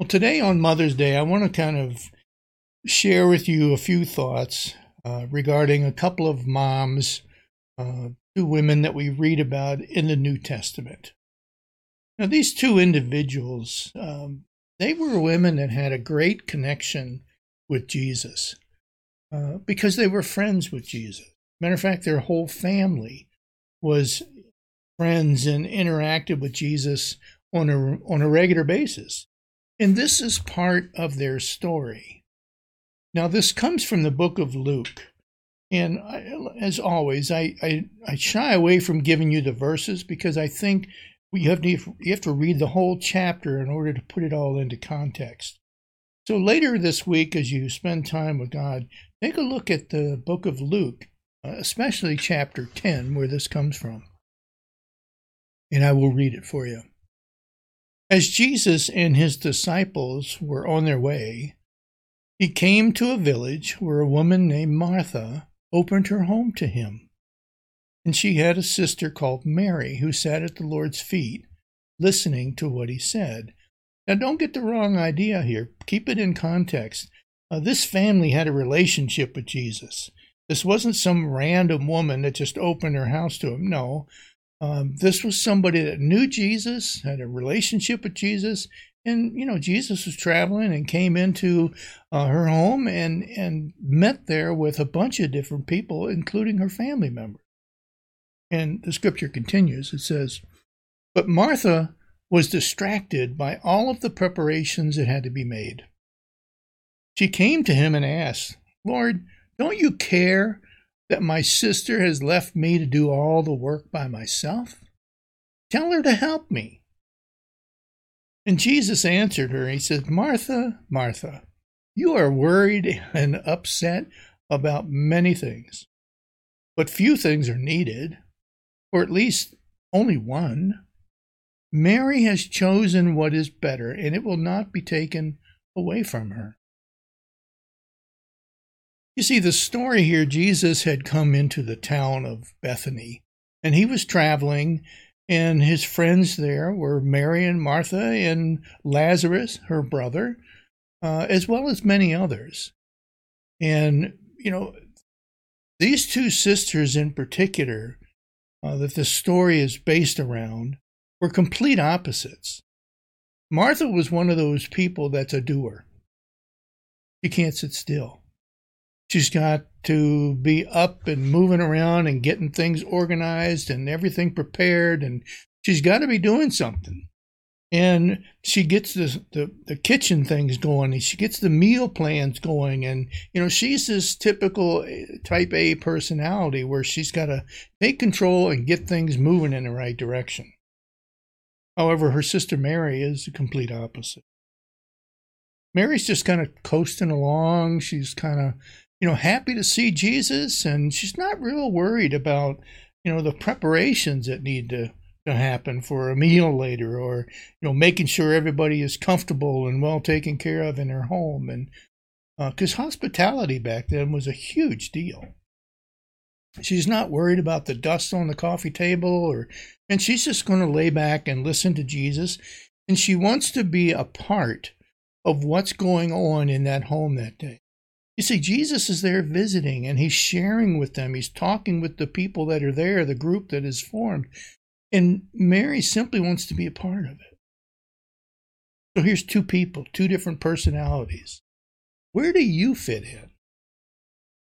Well, today on Mother's Day, I want to kind of share with you a few thoughts uh, regarding a couple of moms, uh, two women that we read about in the New Testament. Now, these two individuals, um, they were women that had a great connection with Jesus uh, because they were friends with Jesus. Matter of fact, their whole family was friends and interacted with Jesus on a on a regular basis. And this is part of their story. Now, this comes from the book of Luke. And I, as always, I, I, I, shy away from giving you the verses because I think you have, to, you have to read the whole chapter in order to put it all into context. So later this week, as you spend time with God, take a look at the book of Luke, uh, especially chapter 10, where this comes from. And I will read it for you. As Jesus and his disciples were on their way, he came to a village where a woman named Martha opened her home to him. And she had a sister called Mary who sat at the Lord's feet, listening to what he said. Now, don't get the wrong idea here. Keep it in context. Uh, this family had a relationship with Jesus. This wasn't some random woman that just opened her house to him. No, um, this was somebody that knew Jesus, had a relationship with Jesus, and you know Jesus was traveling and came into uh, her home and and met there with a bunch of different people, including her family members. And the scripture continues. It says, "But Martha was distracted by all of the preparations that had to be made. She came to him and asked, Lord, don't you care that my sister has left me to do all the work by myself? Tell her to help me. And Jesus answered her, He said, Martha, Martha, you are worried and upset about many things, but few things are needed, or at least only one. Mary has chosen what is better, and it will not be taken away from her. You see, the story here Jesus had come into the town of Bethany, and he was traveling, and his friends there were Mary and Martha and Lazarus, her brother, uh, as well as many others. And, you know, these two sisters in particular, uh, that the story is based around, were complete opposites. Martha was one of those people that's a doer. She can't sit still. She's got to be up and moving around and getting things organized and everything prepared, and she's got to be doing something. And she gets the, the, the kitchen things going, and she gets the meal plans going, and you know she's this typical eh, Type A personality where she's got to take control and get things moving in the right direction. However, her sister Mary is the complete opposite. Mary's just kind of coasting along. She's kind of you know, happy to see Jesus, and she's not real worried about, you know, the preparations that need to, to happen for a meal later, or you know, making sure everybody is comfortable and well taken care of in her home, and because uh, hospitality back then was a huge deal. She's not worried about the dust on the coffee table, or and she's just going to lay back and listen to Jesus, and she wants to be a part of what's going on in that home that day. You see, Jesus is there visiting and he's sharing with them. He's talking with the people that are there, the group that is formed. And Mary simply wants to be a part of it. So here's two people, two different personalities. Where do you fit in?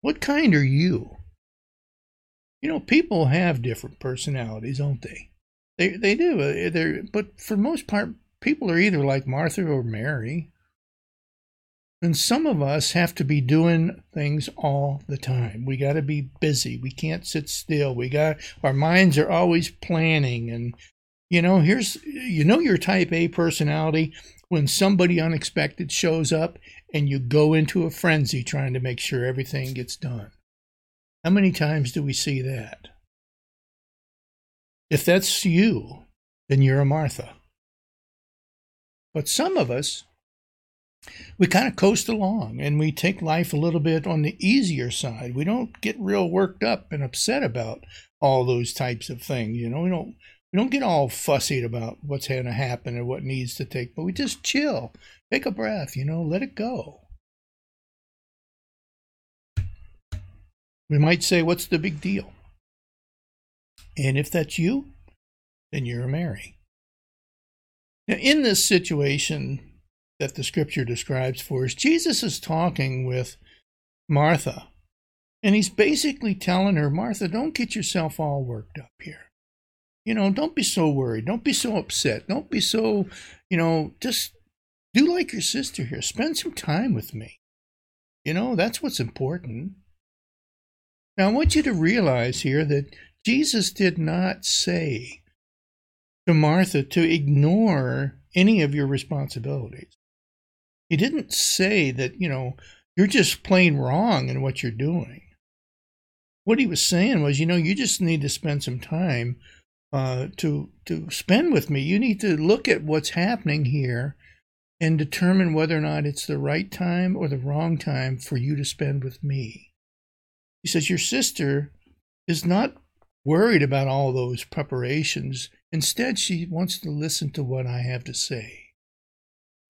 What kind are you? You know, people have different personalities, don't they? They they do. Uh, they're, but for most part, people are either like Martha or Mary. And some of us have to be doing things all the time. We got to be busy. We can't sit still. We got our minds are always planning and you know, here's you know your type A personality when somebody unexpected shows up and you go into a frenzy trying to make sure everything gets done. How many times do we see that? If that's you, then you're a Martha. But some of us we kind of coast along and we take life a little bit on the easier side. We don't get real worked up and upset about all those types of things. You know, we don't We don't get all fussy about what's going to happen and what needs to take, but we just chill, take a breath, you know, let it go. We might say, What's the big deal? And if that's you, then you're a Mary. Now, in this situation that the scripture describes for us, Jesus is talking with Martha, and he's basically telling her, Martha, don't get yourself all worked up here. You know, don't be so worried. Don't be so upset. Don't be so, you know, just do like your sister here. Spend some time with me. You know, that's what's important. Now, I want you to realize here that Jesus did not say to Martha to ignore any of your responsibilities. He didn't say that, you know, you're just plain wrong in what you're doing. What he was saying was, you know, you just need to spend some time uh, to to spend with me. You need to look at what's happening here and determine whether or not it's the right time or the wrong time for you to spend with me. He says your sister is not worried about all those preparations. Instead, she wants to listen to what I have to say.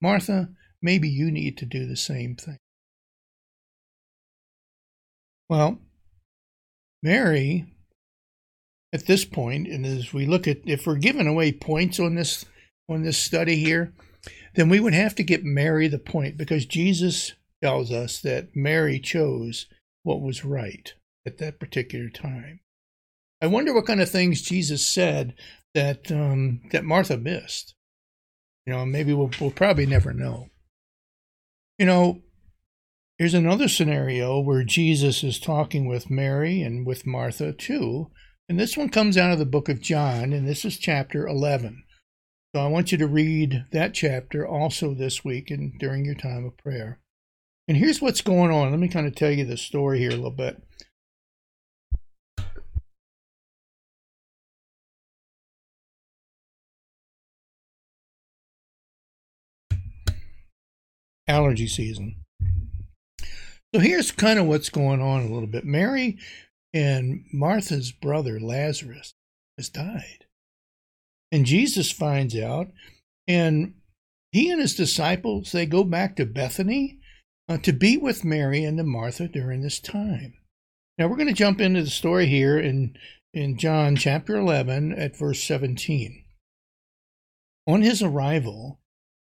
Martha, maybe you need to do the same thing. Well, Mary, at this point, and as we look at if we're giving away points on this on this study here, then we would have to get Mary the point because Jesus tells us that Mary chose what was right at that particular time. I wonder what kind of things Jesus said that um, that Martha missed. You know, maybe we'll, we'll probably never know. You know, here's another scenario where Jesus is talking with Mary and with Martha too. And this one comes out of the book of John, and this is chapter 11. So I want you to read that chapter also this week and during your time of prayer. And here's what's going on. Let me kind of tell you the story here a little bit. Allergy season. So here's kind of what's going on a little bit. Mary and Martha's brother Lazarus has died. And Jesus finds out, and he and his disciples they go back to Bethany uh, to be with Mary and to Martha during this time. Now we're going to jump into the story here in in John chapter 11 at verse 17. On his arrival,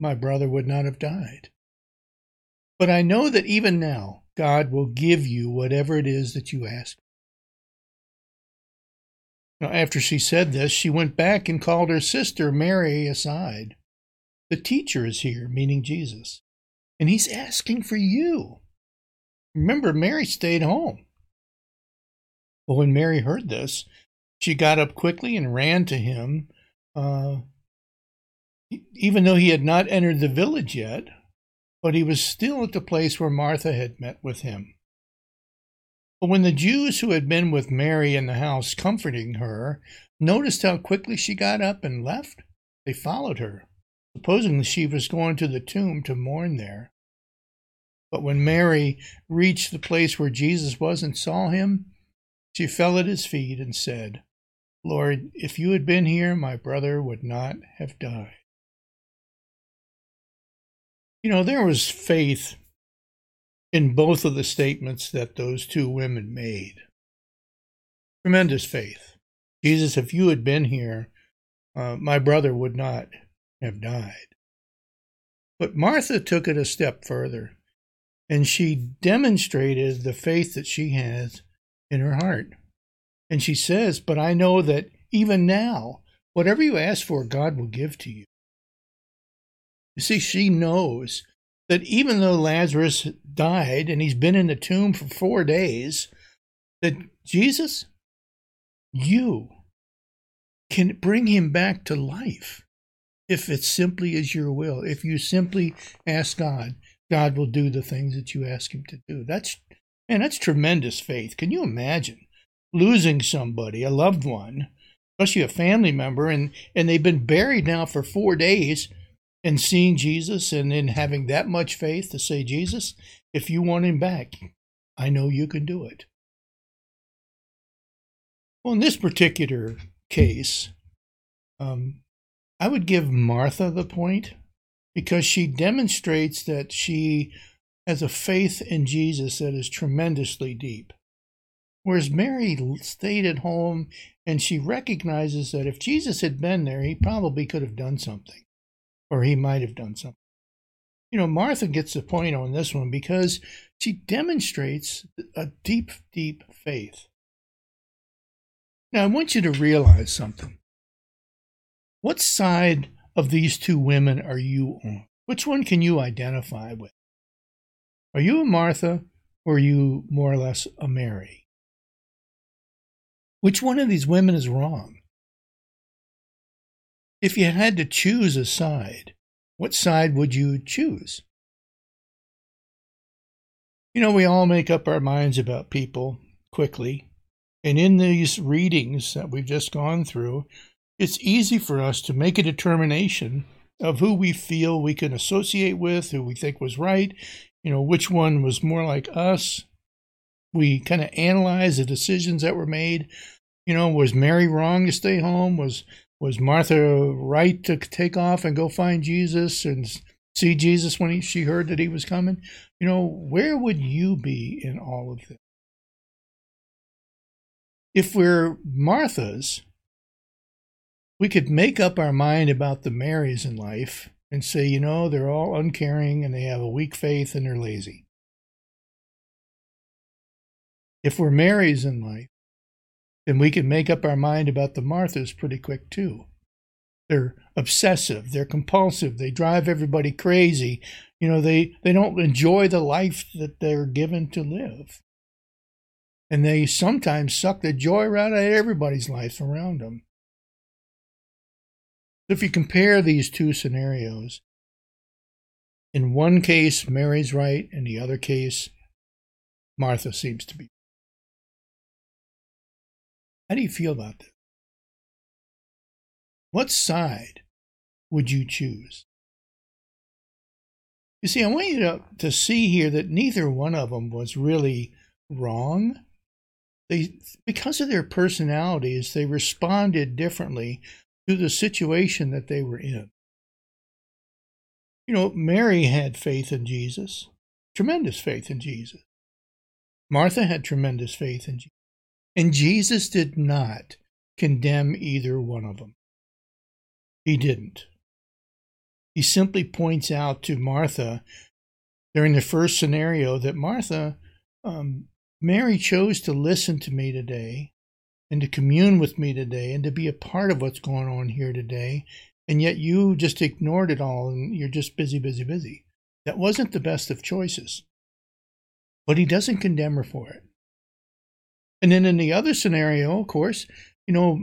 my brother would not have died. But I know that even now, God will give you whatever it is that you ask. Now, after she said this, she went back and called her sister Mary aside. The teacher is here, meaning Jesus, and he's asking for you. Remember, Mary stayed home. But when Mary heard this, she got up quickly and ran to him. Uh, even though he had not entered the village yet, but he was still at the place where Martha had met with him. But when the Jews who had been with Mary in the house comforting her noticed how quickly she got up and left, they followed her, supposing she was going to the tomb to mourn there. But when Mary reached the place where Jesus was and saw him, she fell at his feet and said, Lord, if you had been here, my brother would not have died. You know, there was faith in both of the statements that those two women made. Tremendous faith. Jesus, if you had been here, uh, my brother would not have died. But Martha took it a step further, and she demonstrated the faith that she has in her heart. And she says, But I know that even now, whatever you ask for, God will give to you. You see, she knows that even though Lazarus died and he's been in the tomb for four days, that Jesus, you, can bring him back to life if it simply is your will. If you simply ask God, God will do the things that you ask him to do. That's man, that's tremendous faith. Can you imagine losing somebody, a loved one, especially a family member, and, and they've been buried now for four days and seeing Jesus and then having that much faith to say, Jesus, if you want him back, I know you can do it. Well, in this particular case, um, I would give Martha the point because she demonstrates that she has a faith in Jesus that is tremendously deep. Whereas Mary stayed at home and she recognizes that if Jesus had been there, he probably could have done something, or he might have done something. You know, Martha gets the point on this one because she demonstrates a deep, deep faith. Now, I want you to realize something. What side of these two women are you on? Which one can you identify with? Are you a Martha or are you more or less a Mary? Which one of these women is wrong? If you had to choose a side, what side would you choose? You know, we all make up our minds about people quickly. And in these readings that we've just gone through, it's easy for us to make a determination of who we feel we can associate with, who we think was right, you know, which one was more like us. We kind of analyze the decisions that were made. You know, was Mary wrong to stay home? Was was Martha right to take off and go find Jesus and see Jesus when he, she heard that he was coming? You know, where would you be in all of this? If we're Marthas, we could make up our mind about the Marys in life and say, you know, they're all uncaring and they have a weak faith and they're lazy. If we're Marys in life, then we can make up our mind about the Marthas pretty quick too. They're obsessive, they're compulsive, they drive everybody crazy. You know, they, they don't enjoy the life that they're given to live. And they sometimes suck the joy right out of everybody's life around them. If you compare these two scenarios, in one case, Mary's right, in the other case, Martha seems to be. How do you feel about this? What side would you choose? You see, I want you to, to see here that neither one of them was really wrong. They, because of their personalities, they responded differently to the situation that they were in. You know, Mary had faith in Jesus, tremendous faith in Jesus. Martha had tremendous faith in Jesus. And Jesus did not condemn either one of them. He didn't. He simply points out to Martha during the first scenario that Martha, um, Mary chose to listen to me today and to commune with me today and to be a part of what's going on here today. And yet you just ignored it all and you're just busy, busy, busy. That wasn't the best of choices. But he doesn't condemn her for it. And then in the other scenario, of course, you know,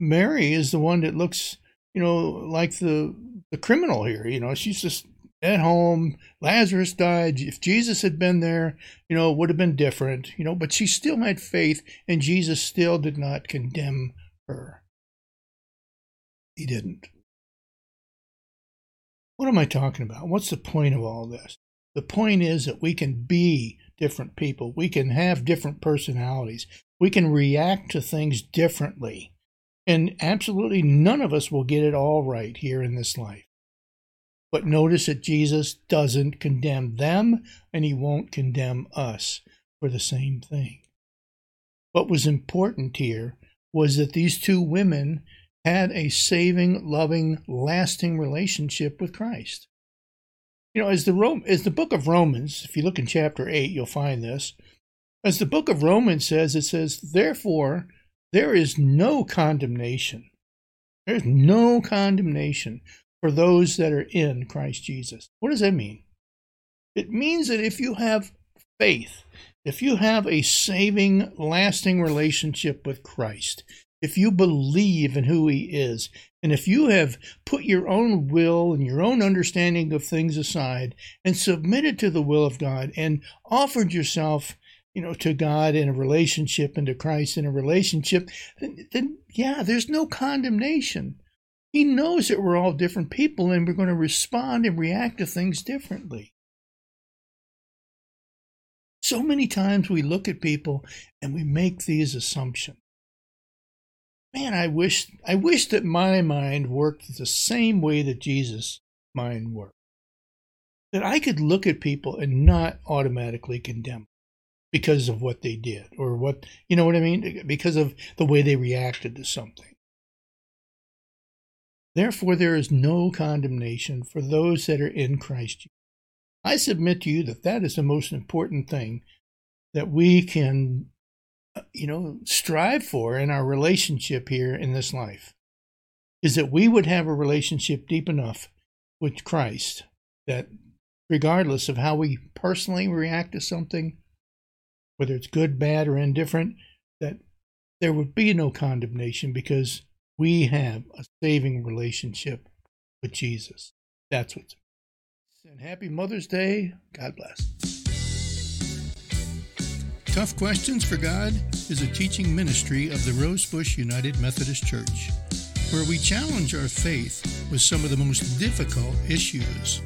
Mary is the one that looks, you know, like the the criminal here. You know, she's just at home. Lazarus died. If Jesus had been there, you know, it would have been different, you know, but she still had faith, and Jesus still did not condemn her. He didn't. What am I talking about? What's the point of all this? The point is that we can be different people. We can have different personalities. We can react to things differently. And absolutely none of us will get it all right here in this life. But notice that Jesus doesn't condemn them and he won't condemn us for the same thing. What was important here was that these two women had a saving, loving, lasting relationship with Christ. You know, as the Rome, as the book of Romans, if you look in chapter 8, you'll find this. As the book of Romans says, it says, Therefore, there is no condemnation. There's no condemnation for those that are in Christ Jesus. What does that mean? It means that if you have faith, if you have a saving, lasting relationship with Christ, if you believe in who He is, and if you have put your own will and your own understanding of things aside and submitted to the will of God and offered yourself, you know, to God in a relationship and to Christ in a relationship, then, then yeah, there's no condemnation. He knows that we're all different people and we're going to respond and react to things differently. So many times we look at people and we make these assumptions man, I wish I wish that my mind worked the same way that Jesus' mind worked. That I could look at people and not automatically condemn because of what they did or what you know what I mean? Because of the way they reacted to something. Therefore, there is no condemnation for those that are in Christ. I submit to you that that is the most important thing that we can you know, strive for in our relationship here in this life is that we would have a relationship deep enough with Christ that regardless of how we personally react to something, whether it's good, bad, or indifferent, that there would be no condemnation because we have a saving relationship with Jesus. That's what's. And happy Mother's Day. God bless. Tough Questions for God is a teaching ministry of the Rosebush United Methodist Church, where we challenge our faith with some of the most difficult issues.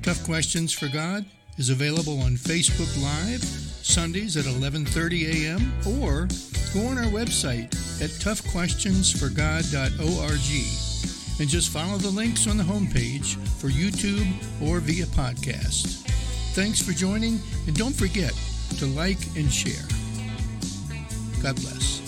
Tough Questions for God is available on Facebook Live Sundays at 11:30 a.m. or go on our website at toughquestionsforgod.org and just follow the links on the homepage for YouTube or via podcast. Thanks for joining and don't forget to like and share. God bless.